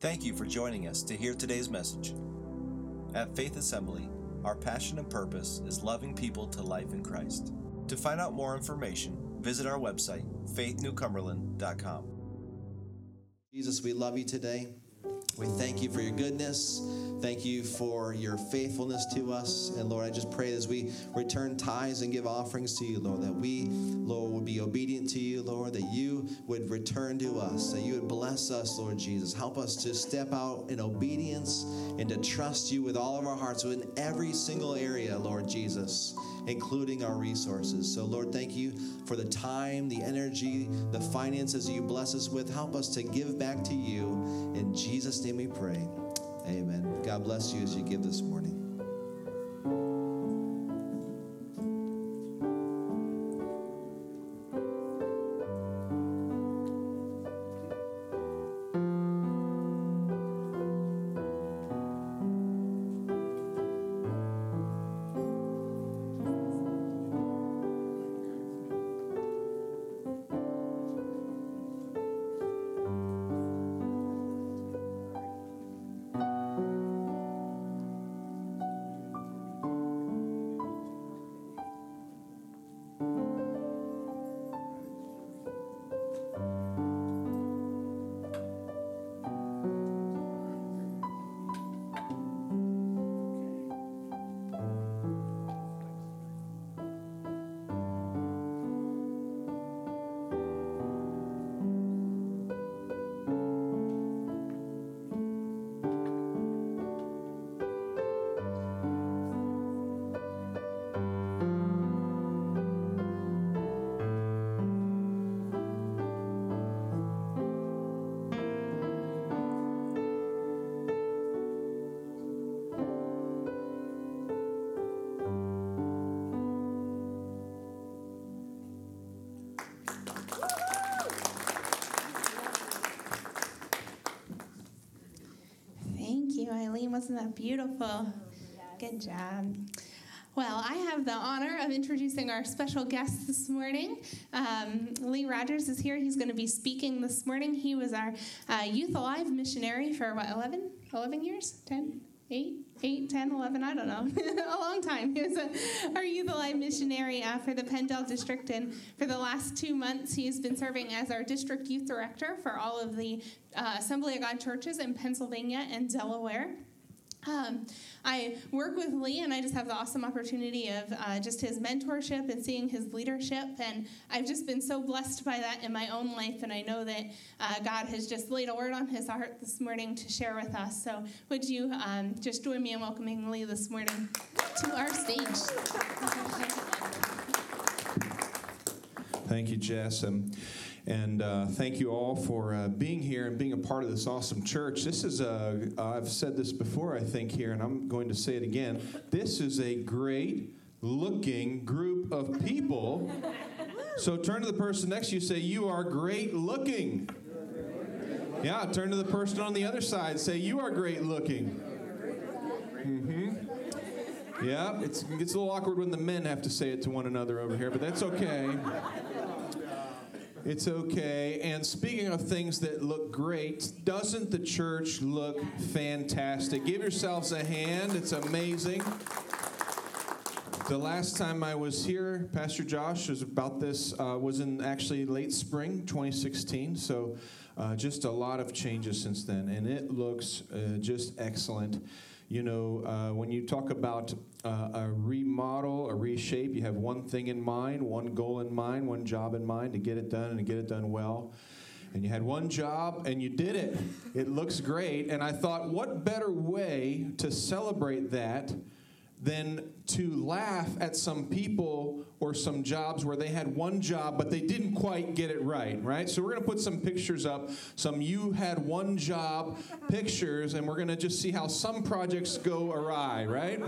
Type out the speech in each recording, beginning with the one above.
Thank you for joining us to hear today's message. At Faith Assembly, our passion and purpose is loving people to life in Christ. To find out more information, visit our website, faithnewcumberland.com. Jesus, we love you today. We thank you for your goodness. Thank you for your faithfulness to us. And Lord, I just pray as we return tithes and give offerings to you, Lord, that we, Lord, would be obedient to you, Lord, that you would return to us, that you would bless us, Lord Jesus. Help us to step out in obedience and to trust you with all of our hearts in every single area, Lord Jesus, including our resources. So, Lord, thank you for the time, the energy, the finances you bless us with. Help us to give back to you. In Jesus' name we pray. Amen. God bless you as you give this morning. You, Eileen. Wasn't that beautiful? Good job. Well, I have the honor of introducing our special guest this morning. Um, Lee Rodgers is here. He's going to be speaking this morning. He was our uh, Youth Alive missionary for what, 11? 11 years? 10? 8? 8, 10, 11, I don't know. a long time. He was a, our Youth Alive missionary uh, for the PennDel District, and for the last two months, he's been serving as our district youth director for all of the uh, Assembly of God churches in Pennsylvania and Delaware. Um, I work with Lee, and I just have the awesome opportunity of uh, just his mentorship and seeing his leadership. And I've just been so blessed by that in my own life. And I know that uh, God has just laid a word on his heart this morning to share with us. So, would you um, just join me in welcoming Lee this morning to our stage? Thank you, Jess. Um, and uh, thank you all for uh, being here and being a part of this awesome church. This is a, I've said this before, I think, here, and I'm going to say it again. This is a great looking group of people. So turn to the person next to you say, You are great looking. Yeah, turn to the person on the other side, say, You are great looking. Mm-hmm. Yeah, it's, it gets a little awkward when the men have to say it to one another over here, but that's okay. It's okay. And speaking of things that look great, doesn't the church look fantastic? Give yourselves a hand. It's amazing. The last time I was here, Pastor Josh was about this, uh, was in actually late spring 2016. So uh, just a lot of changes since then. And it looks uh, just excellent. You know, uh, when you talk about uh, a remodel, a reshape, you have one thing in mind, one goal in mind, one job in mind to get it done and to get it done well. And you had one job and you did it. It looks great. And I thought, what better way to celebrate that than to laugh at some people or some jobs where they had one job but they didn't quite get it right, right? So we're going to put some pictures up, some you had one job pictures, and we're going to just see how some projects go awry, right?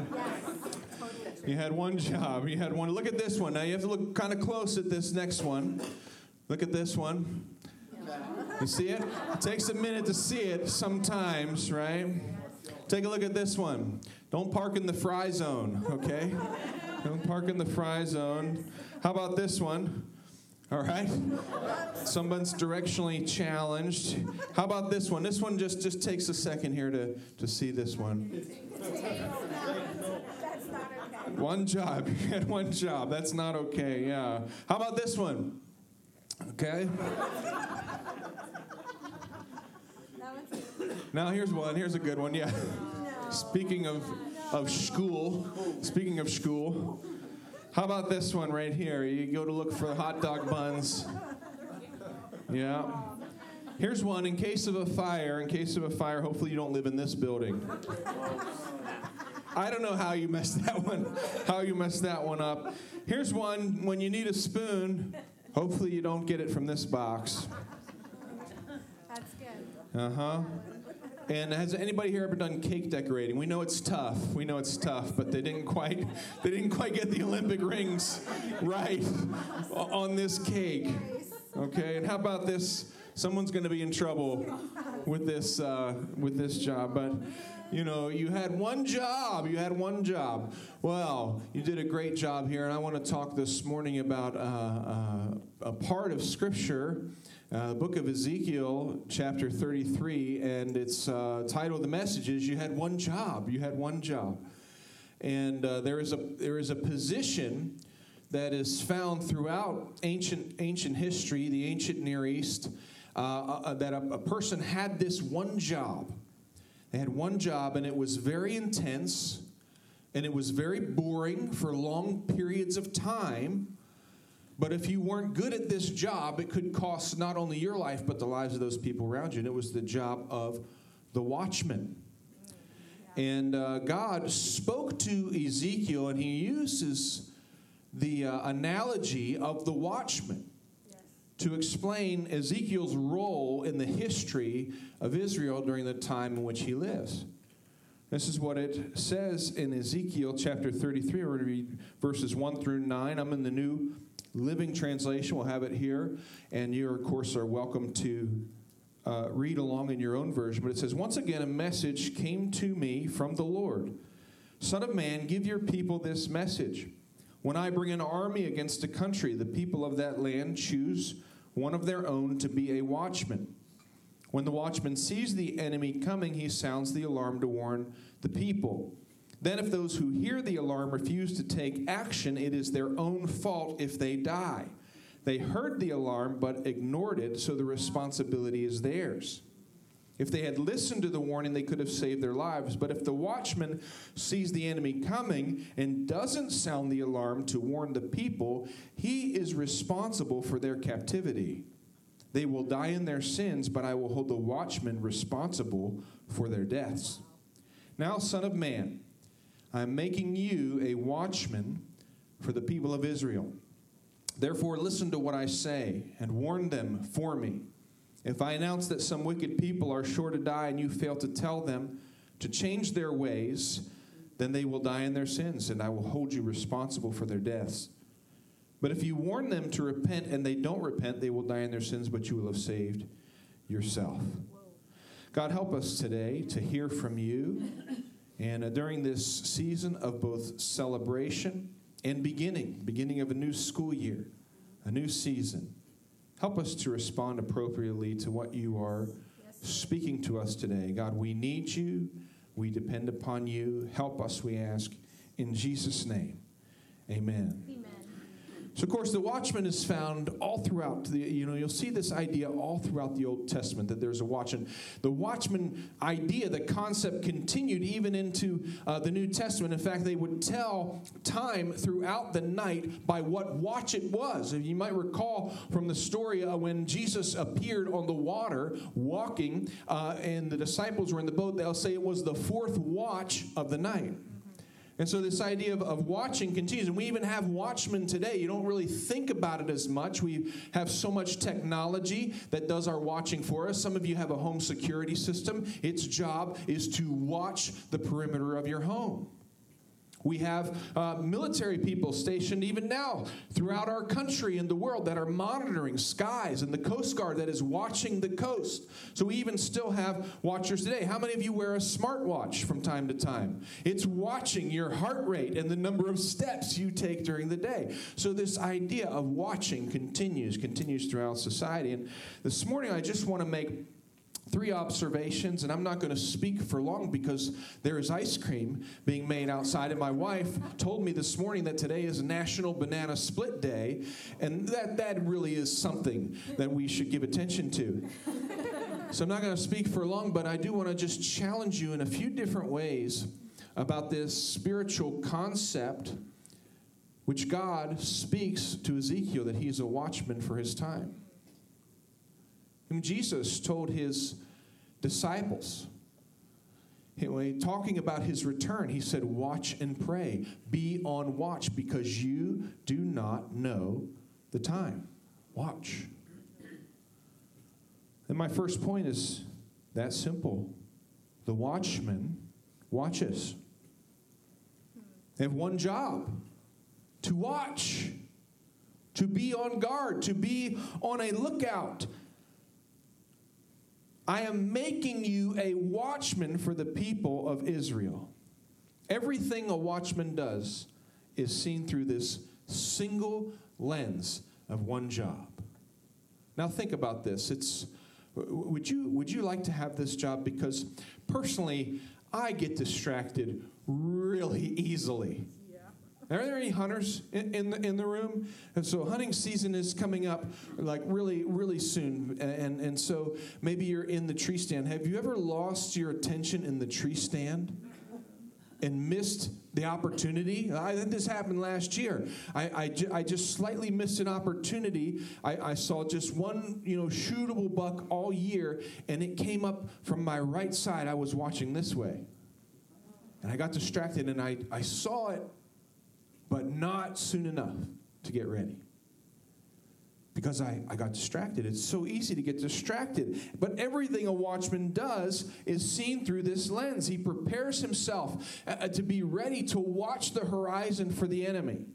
You had one job, you had one. Look at this one. Now you have to look kind of close at this next one. Look at this one. You see it? It takes a minute to see it sometimes, right? Take a look at this one. Don't park in the fry zone, okay? Don't park in the fry zone. How about this one? All right? Someone's directionally challenged. How about this one? This one just, just takes a second here to, to see this one. One job. You had one job. That's not okay. Yeah. How about this one? Okay. Now here's one. Here's a good one. Yeah. Speaking of of school, speaking of school, how about this one right here? You go to look for hot dog buns. Yeah. Here's one in case of a fire. In case of a fire, hopefully you don't live in this building. I don't know how you messed that one, how you messed that one up. Here's one when you need a spoon. Hopefully you don't get it from this box. That's good. Uh huh. And has anybody here ever done cake decorating? We know it's tough. We know it's tough, but they didn't quite they didn't quite get the Olympic rings right on this cake. Okay, and how about this? Someone's going to be in trouble with this uh, with this job, but you know, you had one job. You had one job. Well, you did a great job here, and I want to talk this morning about uh, uh, a part of Scripture uh, the book of Ezekiel, chapter 33, and its uh, title of the message is You Had One Job. You Had One Job. And uh, there, is a, there is a position that is found throughout ancient, ancient history, the ancient Near East, uh, uh, that a, a person had this one job. They had one job, and it was very intense, and it was very boring for long periods of time but if you weren't good at this job, it could cost not only your life, but the lives of those people around you. And it was the job of the watchman. And uh, God spoke to Ezekiel, and he uses the uh, analogy of the watchman to explain Ezekiel's role in the history of Israel during the time in which he lives. This is what it says in Ezekiel chapter 33. We're going to read verses 1 through 9. I'm in the New Living Translation. We'll have it here. And you, of course, are welcome to uh, read along in your own version. But it says, Once again, a message came to me from the Lord Son of man, give your people this message. When I bring an army against a country, the people of that land choose one of their own to be a watchman. When the watchman sees the enemy coming, he sounds the alarm to warn the people. Then, if those who hear the alarm refuse to take action, it is their own fault if they die. They heard the alarm but ignored it, so the responsibility is theirs. If they had listened to the warning, they could have saved their lives. But if the watchman sees the enemy coming and doesn't sound the alarm to warn the people, he is responsible for their captivity. They will die in their sins, but I will hold the watchman responsible for their deaths. Now, Son of Man, I'm making you a watchman for the people of Israel. Therefore, listen to what I say and warn them for me. If I announce that some wicked people are sure to die and you fail to tell them to change their ways, then they will die in their sins, and I will hold you responsible for their deaths. But if you warn them to repent and they don't repent, they will die in their sins, but you will have saved yourself. God, help us today to hear from you and uh, during this season of both celebration and beginning, beginning of a new school year, a new season, help us to respond appropriately to what you are speaking to us today. God, we need you. We depend upon you. Help us, we ask, in Jesus' name. Amen. Amen. So, of course, the watchman is found all throughout the, you know, you'll see this idea all throughout the Old Testament that there's a watchman. The watchman idea, the concept continued even into uh, the New Testament. In fact, they would tell time throughout the night by what watch it was. You might recall from the story uh, when Jesus appeared on the water walking uh, and the disciples were in the boat, they'll say it was the fourth watch of the night. And so this idea of, of watching continues. And we even have watchmen today. You don't really think about it as much. We have so much technology that does our watching for us. Some of you have a home security system. Its job is to watch the perimeter of your home. We have uh, military people stationed even now throughout our country and the world that are monitoring skies and the Coast Guard that is watching the coast. So we even still have watchers today. How many of you wear a smartwatch from time to time? It's watching your heart rate and the number of steps you take during the day. So this idea of watching continues, continues throughout society. And this morning I just want to make three observations, and I'm not going to speak for long because there is ice cream being made outside. And my wife told me this morning that today is National Banana Split Day, and that, that really is something that we should give attention to. So I'm not going to speak for long, but I do want to just challenge you in a few different ways about this spiritual concept which God speaks to Ezekiel that he's a watchman for his time whom Jesus told his disciples. When talking about his return, he said, Watch and pray. Be on watch because you do not know the time. Watch. And my first point is that simple. The watchman watches. They have one job to watch, to be on guard, to be on a lookout, I am making you a watchman for the people of Israel. Everything a watchman does is seen through this single lens of one job. Now think about this. It's would you would you like to have this job because personally I get distracted really easily. Are there any hunters in, in, the, in the room? And so hunting season is coming up like really, really soon. And, and so maybe you're in the tree stand. Have you ever lost your attention in the tree stand? and missed the opportunity. I think this happened last year. I, I, ju- I just slightly missed an opportunity. I, I, saw just one, you know, shootable buck all year, and it came up from my right side. I was watching this way. And I got distracted, and I, I saw it but not soon enough to get ready. Because I, I got distracted. It's so easy to get distracted. But everything a watchman does is seen through this lens. He prepares himself uh, uh to be ready to watch the horizon for the enemy.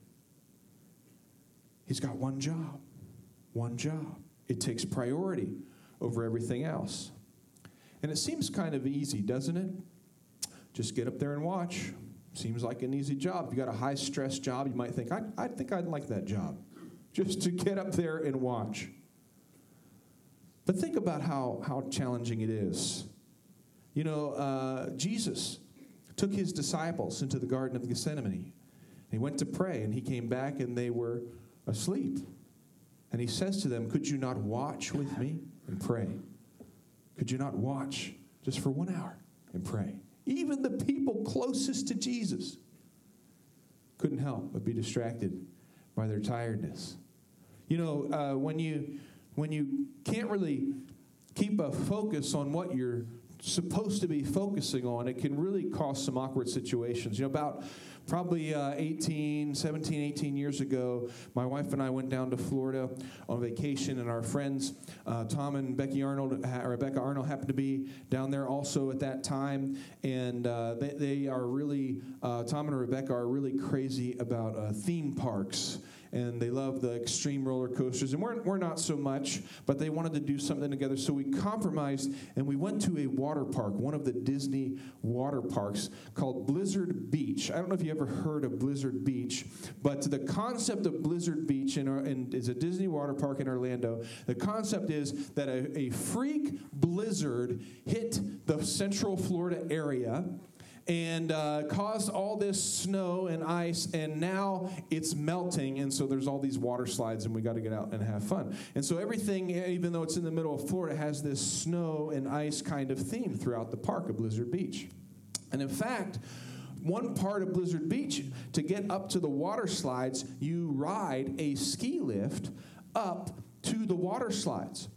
He's got one job. One job. It takes priority over everything else. And it seems kind of easy, doesn't it? Just get up there and watch. Seems like an easy job. If you got a high stress job, you might think, I, I think I'd like that job, just to get up there and watch. But think about how, how challenging it is. You know, uh, Jesus took his disciples into the Garden of Gethsemane. He went to pray, and he came back, and they were asleep. And he says to them, Could you not watch with me and pray? Could you not watch just for one hour and pray? Even the people closest to Jesus couldn't help but be distracted by their tiredness. You know, uh, when you when you can't really keep a focus on what you're supposed to be focusing on, it can really cause some awkward situations. You know, about probably uh, 18, 17, 18 years ago, my wife and I went down to Florida on vacation, and our friends, uh, Tom and Becky Arnold, Rebecca Arnold, happened to be down there also at that time. And uh, they, they, are really, uh, Tom and Rebecca are really crazy about uh, theme parks and they love the extreme roller coasters. And we're, we're not so much, but they wanted to do something together. So we compromised and we went to a water park, one of the Disney water parks called Blizzard Beach. I don't know if you ever heard of Blizzard Beach, but the concept of Blizzard Beach in, our, in, is a Disney water park in Orlando. The concept is that a, a freak blizzard hit the central Florida area and uh, caused all this snow and ice, and now it's melting, and so there's all these water slides, and we got to get out and have fun. And so everything, even though it's in the middle of Florida, has this snow and ice kind of theme throughout the park of Blizzard Beach. And in fact, one part of Blizzard Beach, to get up to the water slides, you ride a ski lift up to the water slides.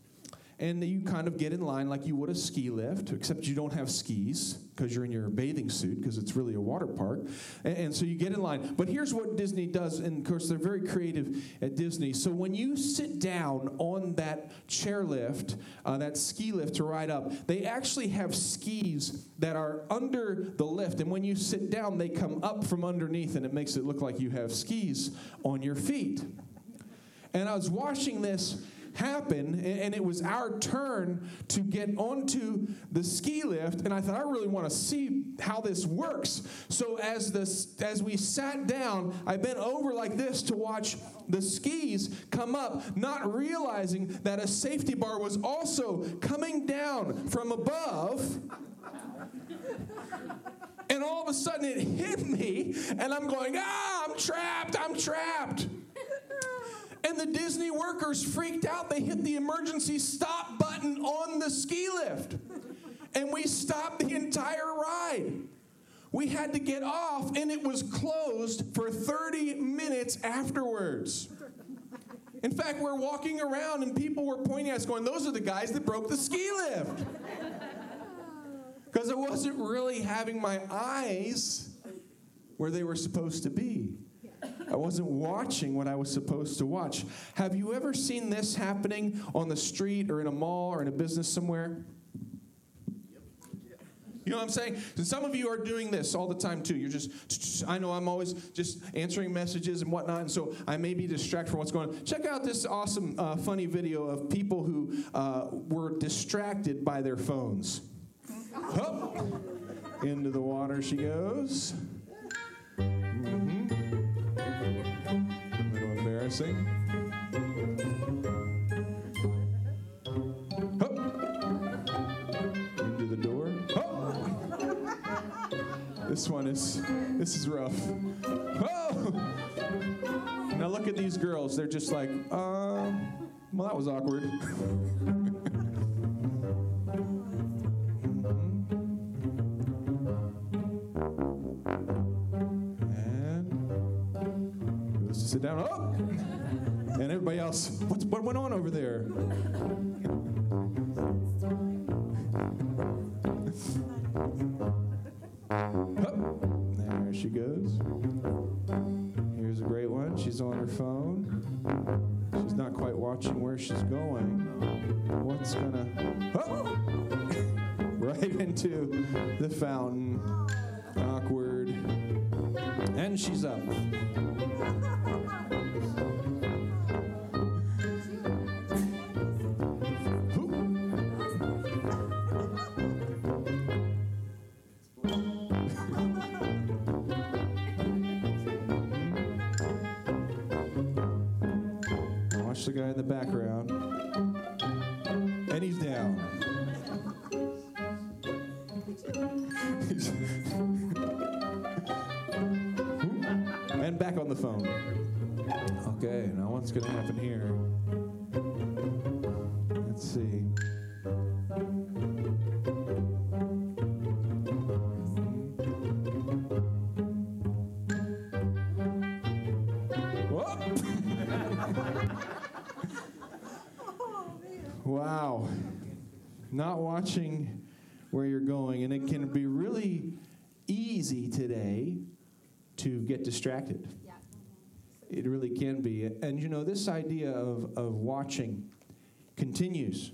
And you kind of get in line like you would a ski lift, except you don't have skis because you're in your bathing suit because it's really a water park. And, and, so you get in line. But here's what Disney does, and of course, they're very creative at Disney. So when you sit down on that chairlift, uh, that ski lift to ride up, they actually have skis that are under the lift. And when you sit down, they come up from underneath, and it makes it look like you have skis on your feet. And I was watching this happen, and it was our turn to get onto the ski lift. And I thought, I really want to see how this works. So as this, as we sat down, I bent over like this to watch the skis come up, not realizing that a safety bar was also coming down from above. And all of a sudden it hit me, and I'm going, ah, I'm trapped, I'm trapped. And the Disney workers freaked out. They hit the emergency stop button on the ski lift. And we stopped the entire ride. We had to get off, and it was closed for 30 minutes afterwards. In fact, we're walking around, and people were pointing at us, going, Those are the guys that broke the ski lift. Because I wasn't really having my eyes where they were supposed to be. I wasn't watching what I was supposed to watch. Have you ever seen this happening on the street or in a mall or in a business somewhere? You know what I'm saying? Some of you are doing this all the time too. You're just, I know I'm always just answering messages and whatnot, and so I may be distracted from what's going on. Check out this awesome, uh, funny video of people who uh, were distracted by their phones. Into the water she goes. Embarrassing. Into the door. This one is this is rough. Oh! Now look at these girls. They're just like, um, well, that was awkward. sit down. Oh! Everybody else, what went on over there? What's going to happen here? Let's see. Oh, wow. Not watching where you're going. And it can be really easy today to get distracted. It really can be. And you know, this idea of, of watching continues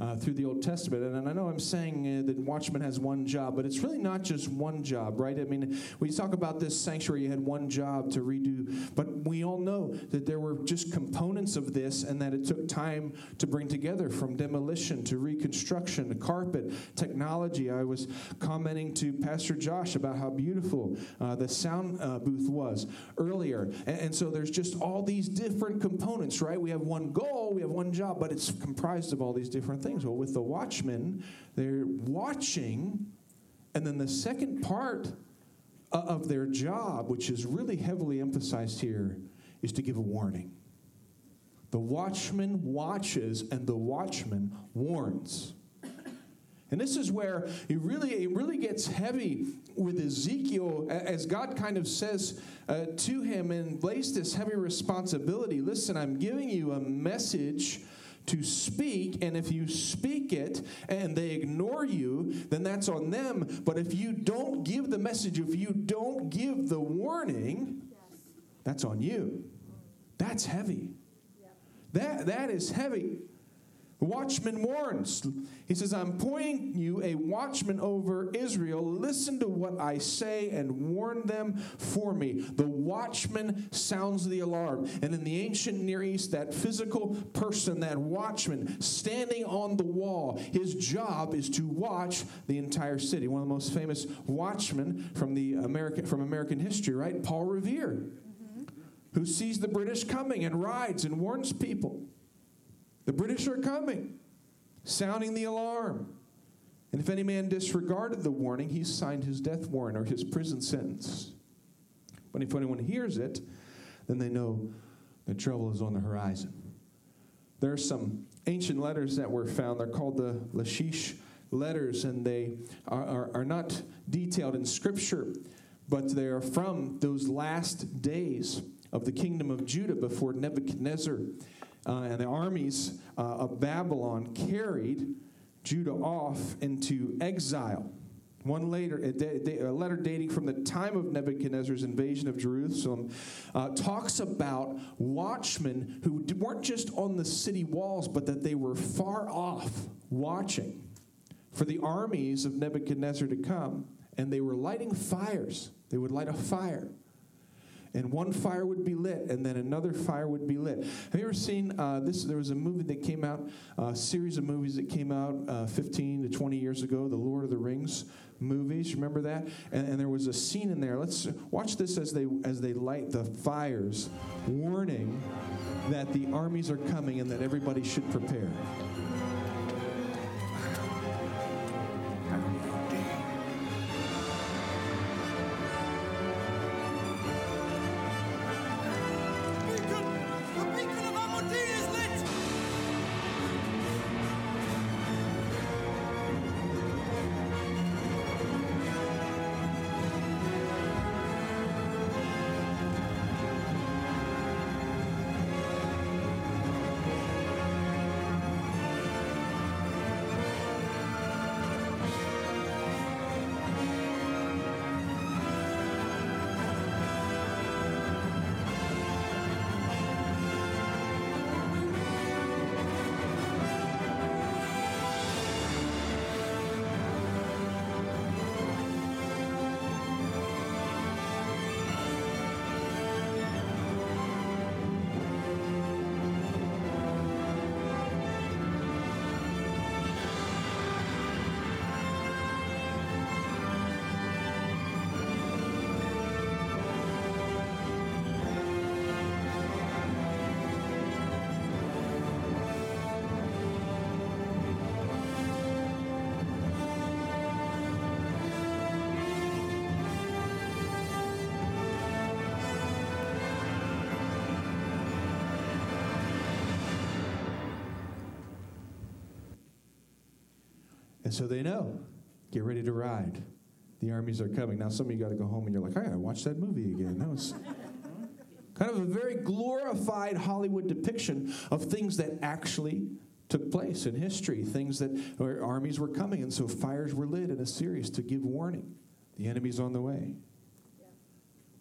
uh, through the Old Testament. And I know I'm saying uh, that watchman has one job, but it's really not just one job, right? I mean, we talk about this sanctuary, you had one job to redo, but we all know that there were just components of this and that it took time to bring together from demolition to reconstruction to carpet, technology. I was commenting to Pastor Josh about how beautiful uh, the sound uh, booth was earlier. And, and so there's just all these different components, right? We have one goal, we have one job, but it's comprised of all these different things things. Well, with the watchmen, they're watching, and then the second part of their job, which is really heavily emphasized here, is to give a warning. The watchman watches, and the watchman warns. And this is where it really, it really gets heavy with Ezekiel as God kind of says uh, to him and lays this heavy responsibility. Listen, I'm giving you a message to speak, and if you speak it and they ignore you, then that's on them. But if you don't give the message, if you don't give the warning, that's on you. That's heavy. That, that is heavy. Watchman warns. He says, I'm appointing you a watchman over Israel. Listen to what I say and warn them for me. The watchman sounds the alarm. And in the ancient Near East, that physical person, that watchman, standing on the wall, his job is to watch the entire city. One of the most famous watchmen from, the American, from American history, right? Paul Revere, who sees the British coming and rides and warns people. The British are coming, sounding the alarm. And if any man disregarded the warning, he signed his death warrant or his prison sentence. But if anyone hears it, then they know that trouble is on the horizon. There are some ancient letters that were found. They're called the Lachish letters, and they are, are, are not detailed in Scripture, but they are from those last days of the kingdom of Judah before Nebuchadnezzar and the armies uh, of Babylon carried Judah off into exile. One later, a, a, letter dating from the time of Nebuchadnezzar's invasion of Jerusalem uh, talks about watchmen who weren't just on the city walls, but that they were far off watching for the armies of Nebuchadnezzar to come. And they were lighting fires. They would light a fire and one fire would be lit, and then another fire would be lit. Have you ever seen uh, this? There was a movie that came out, a series of movies that came out uh, 15 to 20 years ago, the Lord of the Rings movies. Remember that? And, and there was a scene in there. Let's watch this as they as they light the fires, warning that the armies are coming and that everybody should prepare. And so they know get ready to ride. The armies are coming. Now, some of you got to go home and you're like, I got to watch that movie again. That was kind of a very glorified Hollywood depiction of things that actually took place in history, things that where armies were coming, and so fires were lit in Assyria to give warning. The enemy's on the way.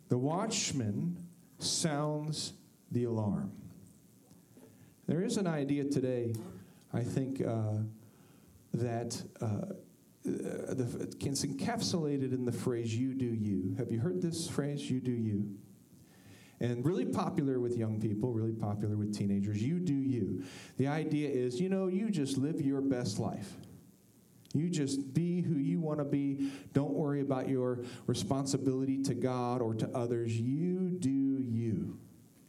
The watchman sounds the alarm. There is an idea today, I think, uh, that uh, the, it's encapsulated in the phrase you do you. Have you heard this phrase, you do you? And really popular with young people, really popular with teenagers. You do you. The idea is, you know, you just live your best life. You just be who you want to be. Don't worry about your responsibility to God or to others. You do you.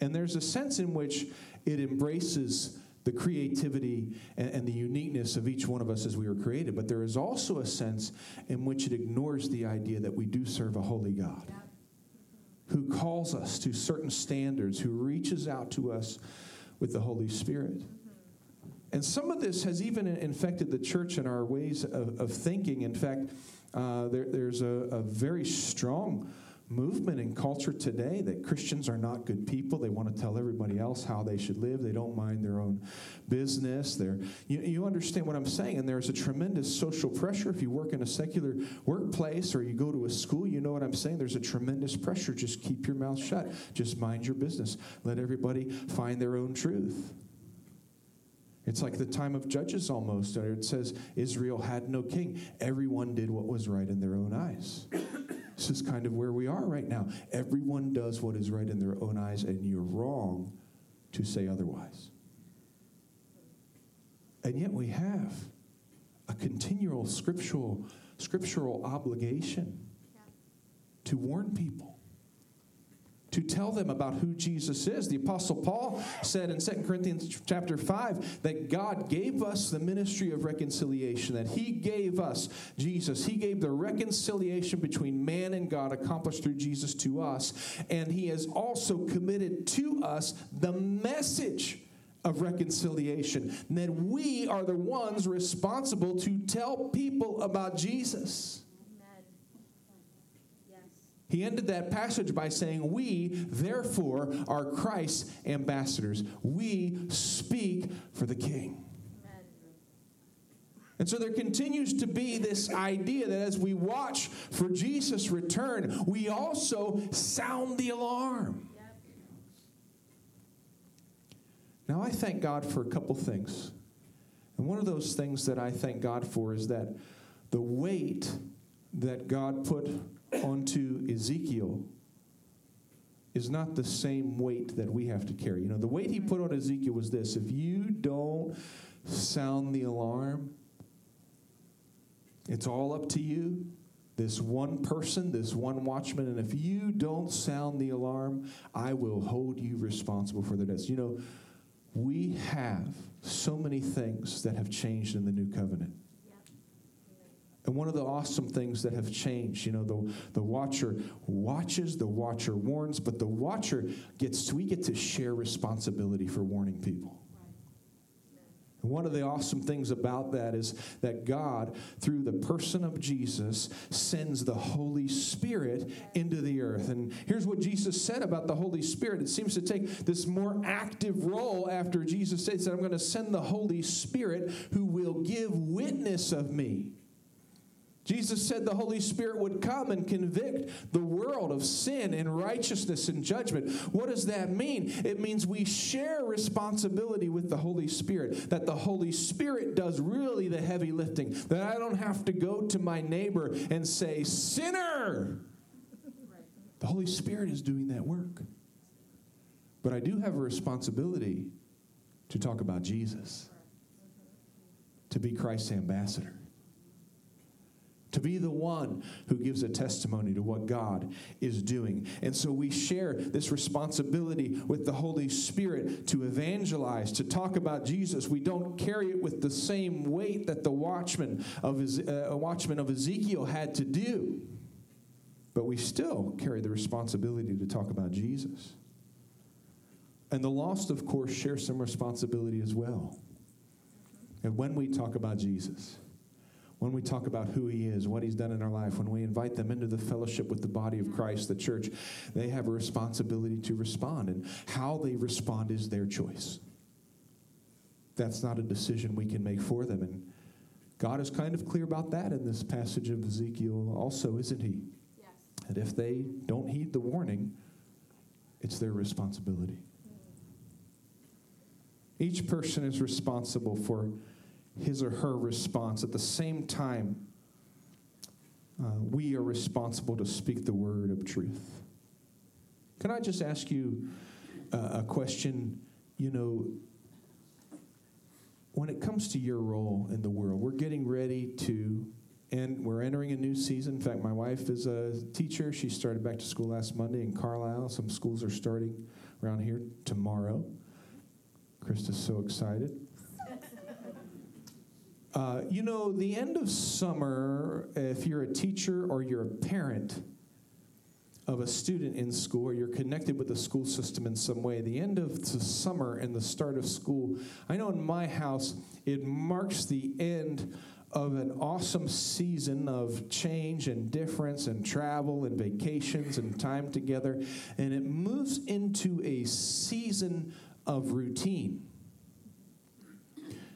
And there's a sense in which it embraces the creativity and, and, the uniqueness of each one of us as we were created. But there is also a sense in which it ignores the idea that we do serve a holy God who calls us to certain standards, who reaches out to us with the Holy Spirit. And some of this has even infected the church in our ways of, of thinking. In fact, uh, there, there's a, a very strong movement and culture today that Christians are not good people. They want to tell everybody else how they should live. They don't mind their own business. They're, you, you understand what I'm saying? And there's a tremendous social pressure. If you work in a secular workplace or you go to a school, you know what I'm saying? There's a tremendous pressure. Just keep your mouth shut. Just mind your business. Let everybody find their own truth. It's like the time of Judges almost. It says Israel had no king. Everyone did what was right in their own eyes. This is kind of where we are right now. Everyone does what is right in their own eyes, and you're wrong to say otherwise. And yet we have a continual scriptural, scriptural obligation to warn people to tell them about who Jesus is. The apostle Paul said in 2 Corinthians chapter 5 that God gave us the ministry of reconciliation that he gave us Jesus. He gave the reconciliation between man and God accomplished through Jesus to us and he has also committed to us the message of reconciliation. And That we are the ones responsible to tell people about Jesus. He ended that passage by saying, We, therefore, are Christ's ambassadors. We speak for the King. And so there continues to be this idea that as we watch for Jesus' return, we also sound the alarm. Now, I thank God for a couple things. And one of those things that I thank God for is that the weight that God put onto Ezekiel is not the same weight that we have to carry. You know, the weight he put on Ezekiel was this if you don't sound the alarm, it's all up to you. This one person, this one watchman, and if you don't sound the alarm, I will hold you responsible for their deaths. You know, we have so many things that have changed in the new covenant. And one of the awesome things that have changed, you know, the, the watcher watches, the watcher warns, but the watcher gets, we get to share responsibility for warning people. And one of the awesome things about that is that God, through the person of Jesus, sends the Holy Spirit into the earth. And here's what Jesus said about the Holy Spirit. It seems to take this more active role after Jesus said, I'm going to send the Holy Spirit who will give witness of me. Jesus said the Holy Spirit would come and convict the world of sin and righteousness and judgment. What does that mean? It means we share responsibility with the Holy Spirit, that the Holy Spirit does really the heavy lifting, that I don't have to go to my neighbor and say, Sinner! The Holy Spirit is doing that work. But I do have a responsibility to talk about Jesus, to be Christ's ambassador to be the one who gives a testimony to what God is doing. And so we share this responsibility with the Holy Spirit to evangelize, to talk about Jesus. We don't carry it with the same weight that the watchman of, uh, watchman of Ezekiel had to do, but we still carry the responsibility to talk about Jesus. And the lost, of course, share some responsibility as well. And when we talk about Jesus, when we talk about who he is, what he's done in our life, when we invite them into the fellowship with the body of Christ, the church, they have a responsibility to respond. And how they respond is their choice. That's not a decision we can make for them. And God is kind of clear about that in this passage of Ezekiel, also, isn't he? Yes. That if they don't heed the warning, it's their responsibility. Each person is responsible for his or her response. At the same time, uh, we are responsible to speak the word of truth. Can I just ask you uh, a question? You know, when it comes to your role in the world, we're getting ready to, and we're entering a new season. In fact, my wife is a teacher. She started back to school last Monday in Carlisle. Some schools are starting around here tomorrow. Krista's so excited. Uh, you know, the end of summer, if you're a teacher or you're a parent of a student in school or you're connected with the school system in some way, the end of the summer and the start of school, I know in my house, it marks the end of an awesome season of change and difference and travel and vacations and time together, and it moves into a season of routine.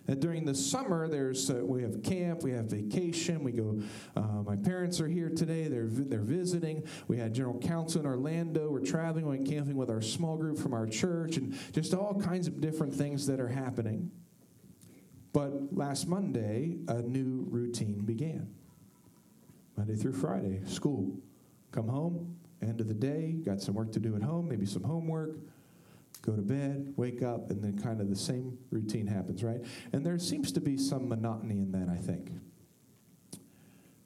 And during the summer, there's uh, we have camp, we have vacation, we go. Uh, my parents are here today; they're they're visiting. We had general council in Orlando. We're traveling, we're camping with our small group from our church, and just all kinds of different things that are happening. But last Monday, a new routine began. Monday through Friday, school. Come home, end of the day, got some work to do at home, maybe some homework go to bed, wake up, and then kind of the same routine happens, right? And there seems to be some monotony in that, I think.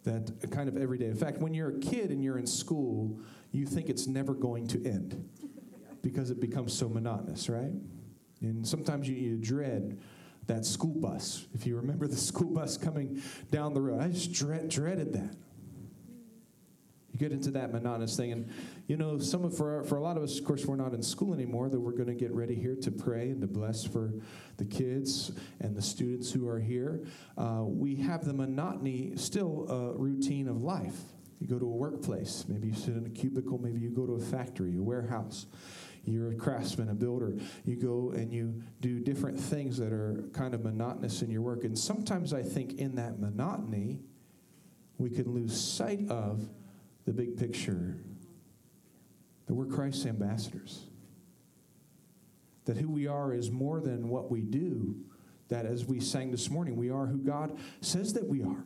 That kind of every day. In fact, when you're a kid and you're in school, you think it's never going to end because it becomes so monotonous, right? And sometimes you, you dread that school bus. If you remember the school bus coming down the road, I just dread, dreaded that. You get into that monotonous thing. And, you know, some of, for, for a lot of us, of course, we're not in school anymore, that we're going to get ready here to pray and to bless for the kids and the students who are here. Uh, we have the monotony, still uh, routine of life. You go to a workplace, maybe you sit in a cubicle, maybe you go to a factory, a warehouse. You're a craftsman, a builder. You go and you do different things that are kind of monotonous in your work. And sometimes I think in that monotony, we can lose sight of the big picture that we're Christ's ambassadors. That who we are is more than what we do. That as we sang this morning, we are who God says that we are.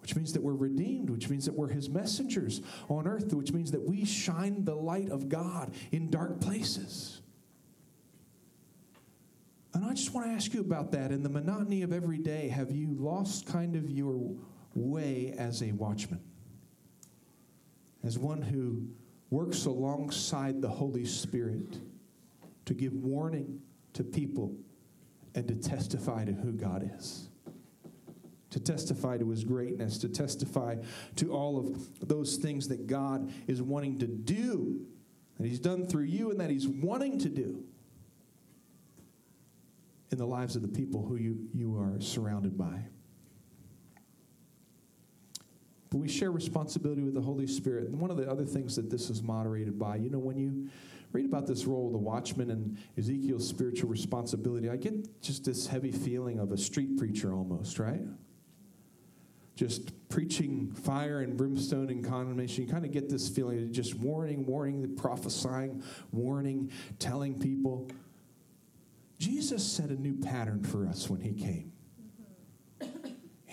Which means that we're redeemed, which means that we're His messengers on earth, which means that we shine the light of God in dark places. And I just want to ask you about that. In the monotony of every day, have you lost kind of your way as a watchman? As one who works alongside the Holy Spirit to give warning to people and to testify to who God is. To testify to his greatness, to testify to all of those things that God is wanting to do, that he's done through you, and that he's wanting to do in the lives of the people who you, you are surrounded by. But we share responsibility with the Holy Spirit. And one of the other things that this is moderated by, you know, when you read about this role of the watchman and Ezekiel's spiritual responsibility, I get just this heavy feeling of a street preacher almost, right? Just preaching fire and brimstone and condemnation. You kind of get this feeling of just warning, warning, prophesying, warning, telling people. Jesus set a new pattern for us when he came.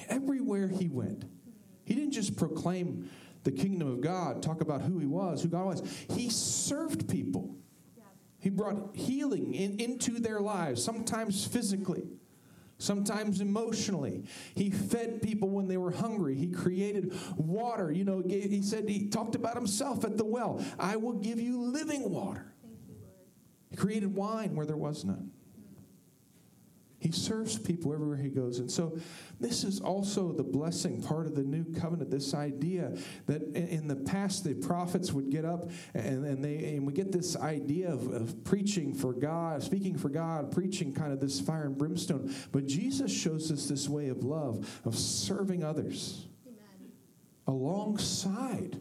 Everywhere he went, he didn't just proclaim the kingdom of God, talk about who he was, who God was. He served people. He brought healing in, into their lives, sometimes physically, sometimes emotionally. He fed people when they were hungry. He created water. You know, he said, he talked about himself at the well I will give you living water. You, he created wine where there was none. He serves people everywhere he goes. And so, this is also the blessing part of the new covenant this idea that in the past, the prophets would get up and, and, they, and we get this idea of, of preaching for God, speaking for God, preaching kind of this fire and brimstone. But Jesus shows us this way of love, of serving others Amen. alongside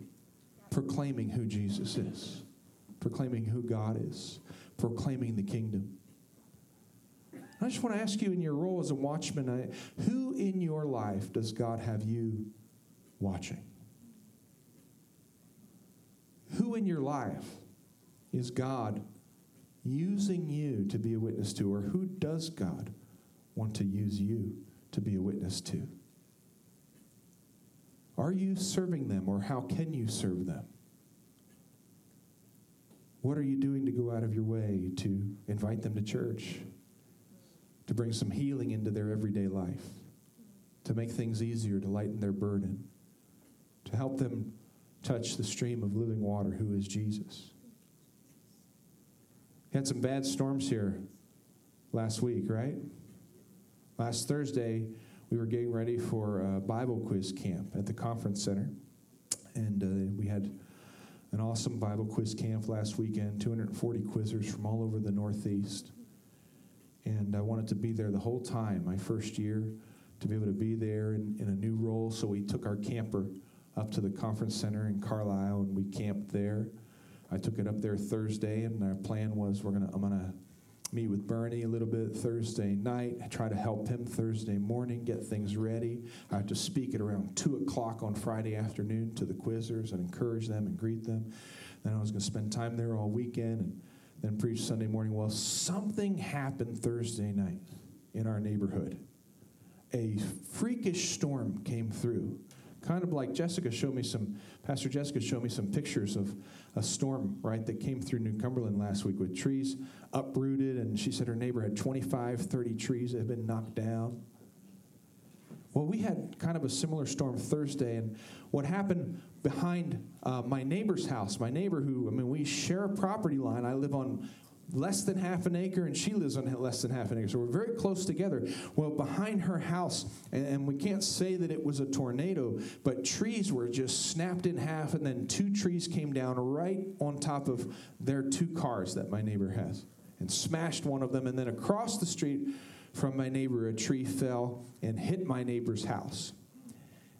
proclaiming who Jesus is, proclaiming who God is, proclaiming the kingdom. I just want to ask you in your role as a watchman, uh, who in your life does God have you watching? Who in your life is God using you to be a witness to, or who does God want to use you to be a witness to? Are you serving them, or how can you serve them? What are you doing to go out of your way to invite them to church? To bring some healing into their everyday life, to make things easier, to lighten their burden, to help them touch the stream of living water who is Jesus. We had some bad storms here last week, right? Last Thursday, we were getting ready for a Bible quiz camp at the conference center. And uh, we had an awesome Bible quiz camp last weekend 240 quizzers from all over the Northeast. And I wanted to be there the whole time, my first year, to be able to be there in, in a new role. So we took our camper up to the conference center in Carlisle and we camped there. I took it up there Thursday, and our plan was we're gonna I'm gonna meet with Bernie a little bit Thursday night, try to help him Thursday morning, get things ready. I have to speak at around 2 o'clock on Friday afternoon to the quizzers and encourage them and greet them. Then I was to spend time there all weekend and then preach Sunday morning. Well, something happened Thursday night in our neighborhood. A freakish storm came through. Kind of like Jessica showed me some, Pastor Jessica showed me some pictures of a storm, right, that came through New Cumberland last week with trees uprooted. And she said her neighbor had 25, 30 trees that had been knocked down. Well, we had kind of a similar storm Thursday, and what happened behind uh, my neighbor's house, my neighbor who, I mean, we share a property line. I live on less than half an acre, and she lives on less than half an acre. So we're very close together. Well, behind her house, and, and, we can't say that it was a tornado, but trees were just snapped in half, and then two trees came down right on top of their two cars that my neighbor has and smashed one of them. And then across the street from my neighbor, a tree fell and hit my neighbor's house.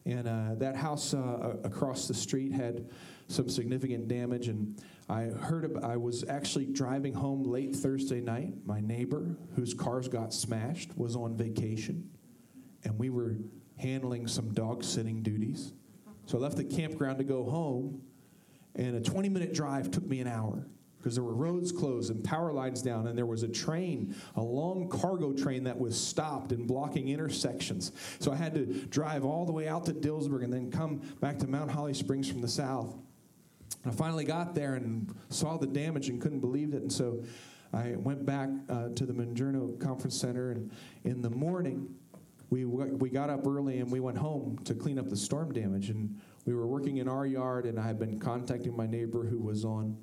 And uh, that house uh, across the street had some significant damage. And I heard, about, I was actually driving home late Thursday night. My neighbor, whose cars got smashed, was on vacation. And we were handling some dog sitting duties. So I left the campground to go home. And a 20 minute drive took me an hour because there were roads closed and power lines down, and there was a train, a long cargo train that was stopped and blocking intersections. So I had to drive all the way out to Dillsburg and then come back to Mount Holly Springs from the south. And I finally got there and saw the damage and couldn't believe it. And so I went back uh, to the Mingiorno Conference Center, and in the morning, we, we got up early and we went home to clean up the storm damage. And we were working in our yard, and I had been contacting my neighbor who was on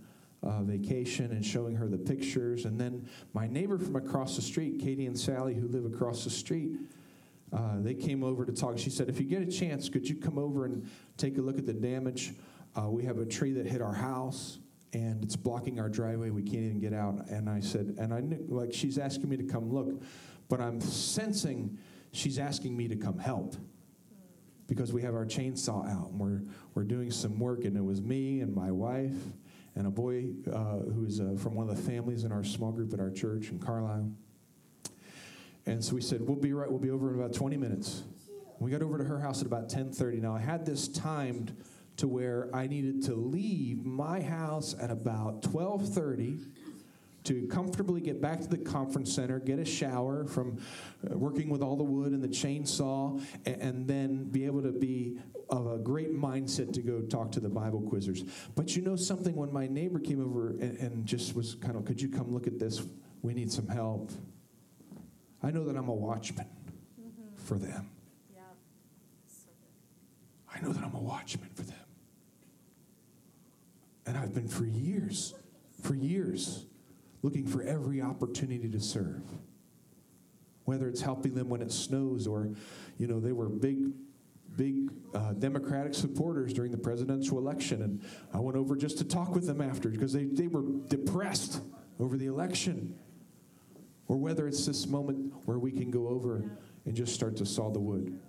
uh, vacation and showing her the pictures. And then my neighbor from across the street, Katie and Sally, who live across the street, uh, they came over to talk. She said, If you get a chance, could you come over and take a look at the damage? Uh, we have a tree that hit our house and it's blocking our driveway. We can't even get out. And I said, And I knew, like, she's asking me to come look, but I'm sensing she's asking me to come help because we have our chainsaw out and we're, we're doing some work. And it was me and my wife and a boy uh, who is uh, from one of the families in our small group at our church in Carlisle. And so we said, "We'll be right. We'll be over in about 20 minutes." We got over to her house at about 10:30. Now I had this timed to where I needed to leave my house at about 12:30 to comfortably get back to the conference center, get a shower from uh, working with all the wood and the chainsaw, and, then be able to be of a great mindset to go talk to the Bible quizzers. But you know something, when my neighbor came over and, and just was kind of, could you come look at this? We need some help. I know that I'm a watchman mm-hmm. for them. Yeah. I know that I'm a watchman for them. And I've been for years, for years, looking for every opportunity to serve. Whether it's helping them when it snows or, you know, they were big big uh, Democratic supporters during the presidential election. And I went over just to talk with them after because they, they were depressed over the election. Or whether it's this moment where we can go over and just start to saw the wood.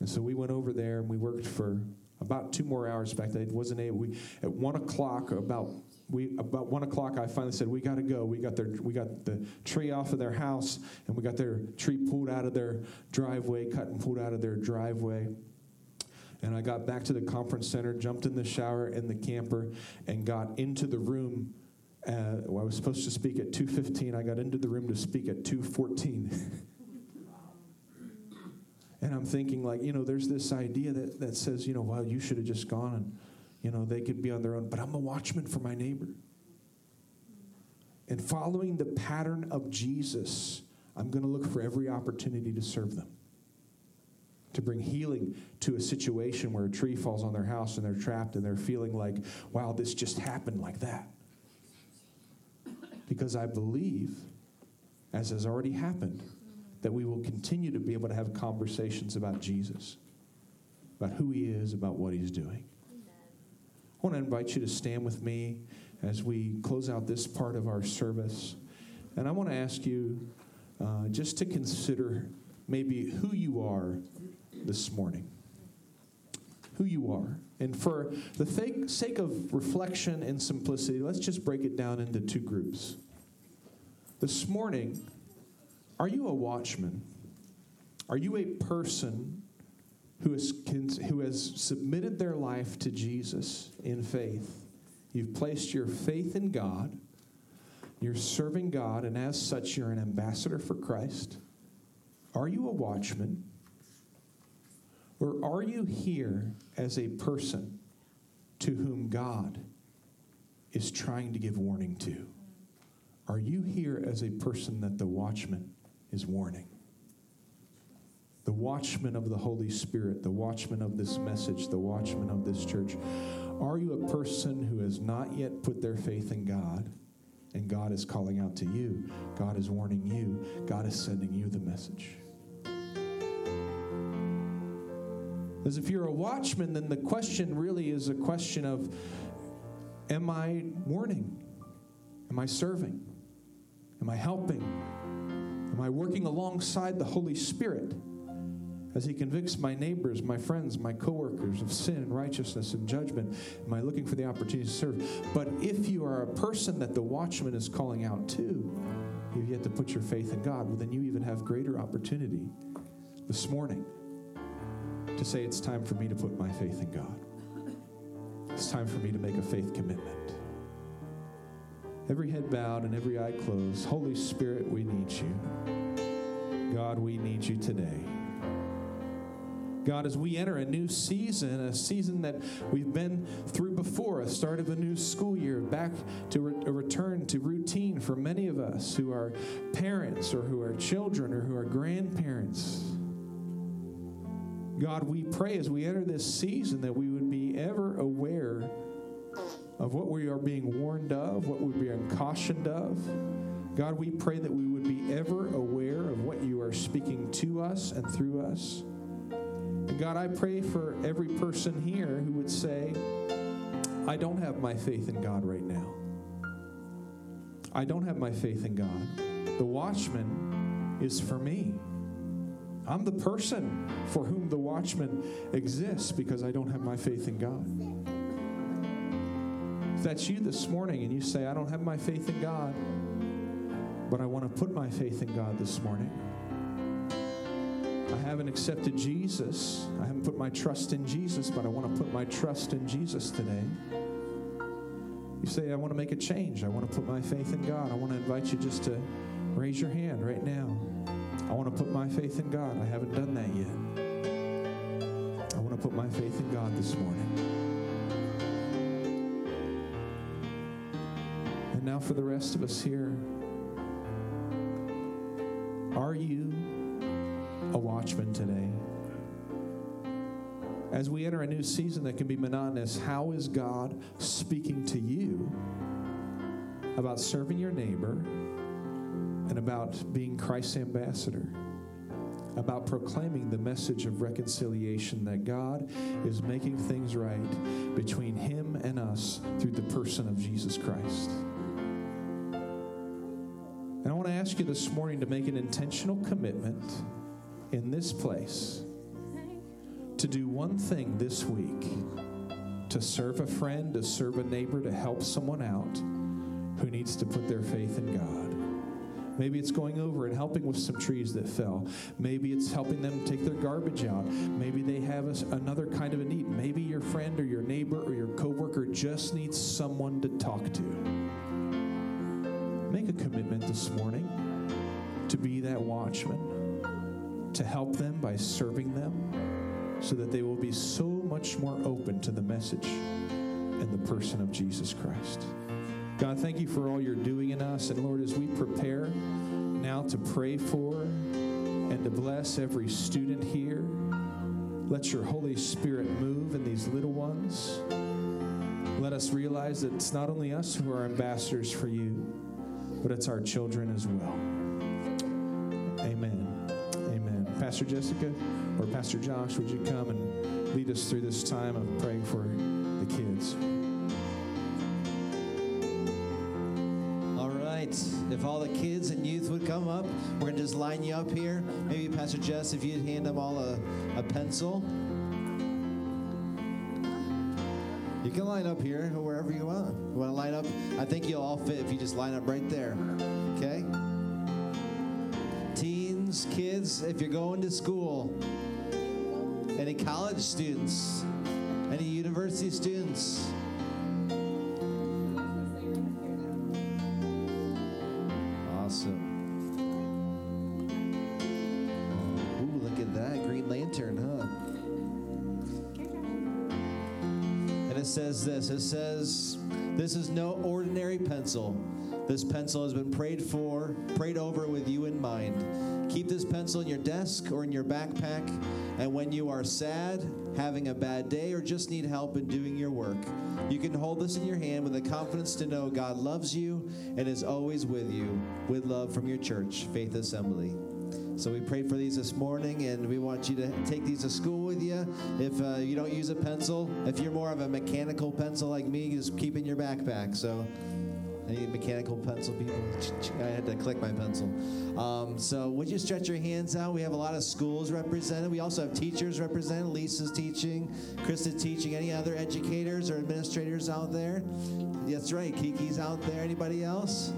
And so we went over there and we worked for about two more hours. Fact, I wasn't able. We, at one o'clock, about we about one o'clock i finally said we got to go. We got their we got the tree off of their house and we got their tree pulled out of their driveway cut and pulled out of their driveway. And i got back to the conference center jumped in the shower in the camper and got into the room uh, well, i was supposed to speak at 2.15 i got into the room to speak at 2.14 and i'm thinking like you know there's this idea that, that says you know well you should have just gone and you know, they could be on their own, but I'm a watchman for my neighbor. And following the pattern of Jesus, I'm going to look for every opportunity to serve them. To bring healing to a situation where a tree falls on their house and they're trapped and they're feeling like, wow, this just happened like that. Because I believe, as has already happened, that we will continue to be able to have conversations about Jesus, about who he is, about what he's doing. I want to invite you to stand with me as we close out this part of our service. And I want to ask you uh, just to consider maybe who you are this morning. Who you are. And for the sake of reflection and simplicity, let's just break it down into two groups. This morning, are you a watchman? Are you a person who has, who has submitted their life to Jesus in faith? You've placed your faith in God, you're serving God, and as such, you're an ambassador for Christ. Are you a watchman? Or are you here as a person to whom God is trying to give warning to? Are you here as a person that the watchman is warning? The watchman of the Holy Spirit, the watchman of this message, the watchman of this church. Are you a person who has not yet put their faith in God? And God is calling out to you. God is warning you. God is sending you the message. As if you're a watchman, then the question really is a question of Am I warning? Am I serving? Am I helping? Am I working alongside the Holy Spirit as He convicts my neighbors, my friends, my coworkers of sin and righteousness and judgment? Am I looking for the opportunity to serve? But if you are a person that the watchman is calling out to, you've yet to put your faith in God, well, then you even have greater opportunity this morning to say it's time for me to put my faith in God. It's time for me to make a faith commitment. Every head bowed and every eye closed. Holy Spirit, we need you. God, we need you today. God, as we enter a new season, a season that we've been through before, a start of a new school year, back to re- a return to routine for many of us who are parents or who are children or who are grandparents. God, we pray as we enter this season that we would be ever aware of what we are being warned of, what we're being cautioned of. God, we pray that we would be ever aware of what you are speaking to us and through us. God, I pray for every person here who would say, I don't have my faith in God right now. I don't have my faith in God. The watchman is for me. I'm the person for whom the watchman exists because I don't have my faith in God. If that's you this morning and you say, I don't have my faith in God, but I want to put my faith in God this morning. I haven't accepted Jesus. I haven't put my trust in Jesus, but I want to put my trust in Jesus today. You say, I want to make a change. I want to put my faith in God. I want to invite you just to raise your hand right now. I want to put my faith in God. I haven't done that yet. I want to put my faith in God this morning. And now, for the rest of us here, are you a watchman today? As we enter a new season that can be monotonous, how is God speaking to you about serving your neighbor? and about being Christ's ambassador, about proclaiming the message of reconciliation that God is making things right between Him and us through the person of Jesus Christ. And I want to ask you this morning to make an intentional commitment in this place to do one thing this week to serve a friend, to serve a neighbor, to help someone out who needs to put their faith in God. Maybe it's going over and helping with some trees that fell. Maybe it's helping them take their garbage out. Maybe they have a, another kind of a need. Maybe your friend or your neighbor or your coworker just needs someone to talk to. Make a commitment this morning to be that watchman, to help them by serving them, so that they will be so much more open to the message and the person of Jesus Christ. God, thank you for all you're doing in us. And Lord, as we prepare now to pray for and to bless every student here, let your Holy Spirit move in these little ones. Let us realize that it's not only us who are ambassadors for you, but it's our children as well. Pastor Jessica or Pastor Josh, would you come and lead us through this time of praying for the kids? All right. If all the kids and youth would come up, we're going to just line you up here. Maybe Pastor Jess, if you'd hand them all a, a pencil. You can line up here wherever you want. You want to line up? I think you'll all fit if you just line up right there. Kids, if you're going to school, any college students, any university students, Awesome. Ooh, look at that Green Lantern, huh? And it says this it says, This is no ordinary pencil. This pencil has been prayed for, prayed over with you in mind. Keep this pencil in your desk or in your backpack, and when you are sad, having a bad day, or just need help in doing your work, you can hold this in your hand with the confidence to know God loves you and is always with you. With love from your church, Faith Assembly. So we prayed for these this morning, and we want you to take these to school with you. If uh, you don't use a pencil, if you're more of a mechanical pencil like me, just keep in your backpack. So any mechanical pencil people? I had to click my pencil. Um, so would you stretch your hands out? We have a lot of schools represented. We also have teachers represented. Lisa's teaching, Krista's teaching. Any other educators or administrators out there? That's right. Kiki's out there. Anybody else?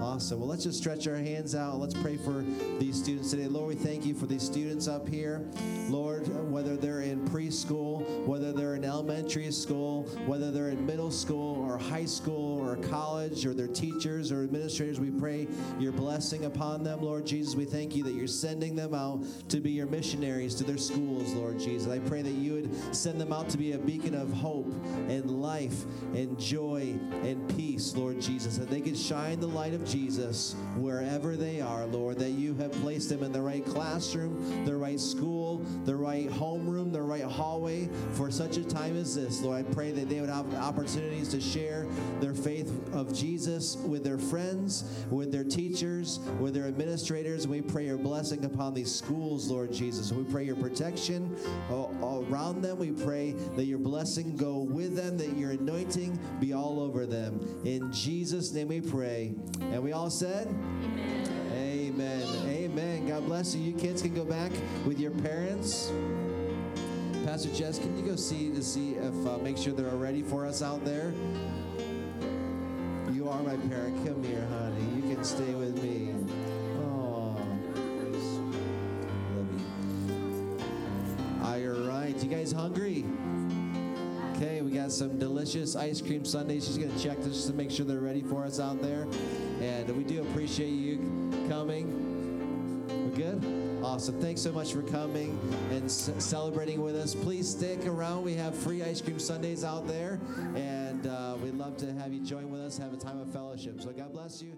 Awesome. Well, let's just stretch our hands out. Let's pray for these students today. Lord, we thank you for these students up here. Lord, whether they're in preschool, whether they're in elementary school, whether they're in middle school or high school or college or their teachers or administrators, we pray your blessing upon them, Lord Jesus. We thank you that you're sending them out to be your missionaries to their schools, Lord Jesus. I pray that you would send them out to be a beacon of hope and life and joy and peace, Lord Jesus, that they could shine the light of Jesus wherever they are, Lord, that you have placed them in the right classroom, the right school, the right homeroom, the right hallway for such a time as this. Lord, I pray that they would have opportunities to share their faith of Jesus with their friends, with their teachers, with their administrators. We pray your blessing upon these schools, Lord Jesus. We pray your protection around them. We pray that your blessing go with them, that your anointing be all over them. In Jesus' name we pray. And we all said, Amen. Amen. Amen. God bless you. You kids can go back with your parents. Pastor Jess, can you go see to see if uh, make sure they're ready for us out there? You are my parent. Come here, honey. You can stay with me. Oh, love you. All right, you guys hungry? Okay, we got some delicious ice cream sundaes. She's gonna check this just to make sure they're ready for us out there, and we do appreciate you coming. We're good. Awesome. Thanks so much for coming and celebrating with us. Please stick around. We have free ice cream sundaes out there, and uh, we'd love to have you join with us, have a time of fellowship. So God bless you.